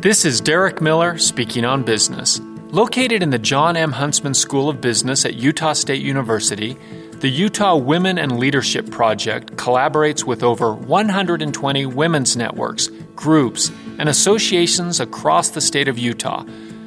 This is Derek Miller speaking on business. Located in the Jon M. Huntsman School of Business at Utah State University, the Utah Women and Leadership Project collaborates with over 120 women's networks, groups, and associations across the state of Utah.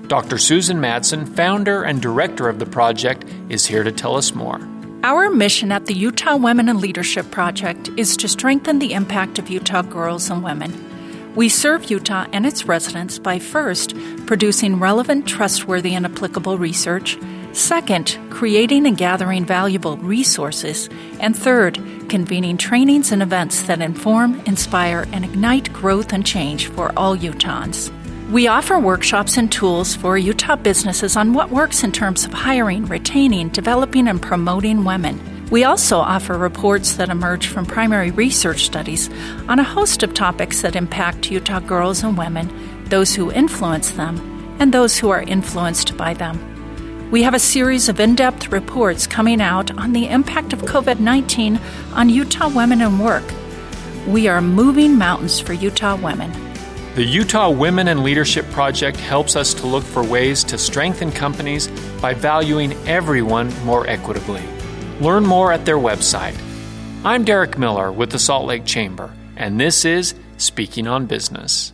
Dr. Susan Madsen, founder and director of the project, is here to tell us more. Our mission at the Utah Women and Leadership Project is to strengthen the impact of Utah girls and women. We serve Utah and its residents by first, producing relevant, trustworthy, and applicable research, second, creating and gathering valuable resources, and third, convening trainings and events that inform, inspire, and ignite growth and change for all Utahns. We offer workshops and tools for Utah businesses on what works in terms of hiring, retaining, developing, and promoting women. We also offer reports that emerge from primary research studies on a host of topics that impact Utah girls and women, those who influence them, and those who are influenced by them. We have a series of in depth reports coming out on the impact of COVID 19 on Utah women and work. We are moving mountains for Utah women. The Utah Women and Leadership Project helps us to look for ways to strengthen companies by valuing everyone more equitably. Learn more at their website. I'm Derek Miller with the Salt Lake Chamber, and this is Speaking on Business.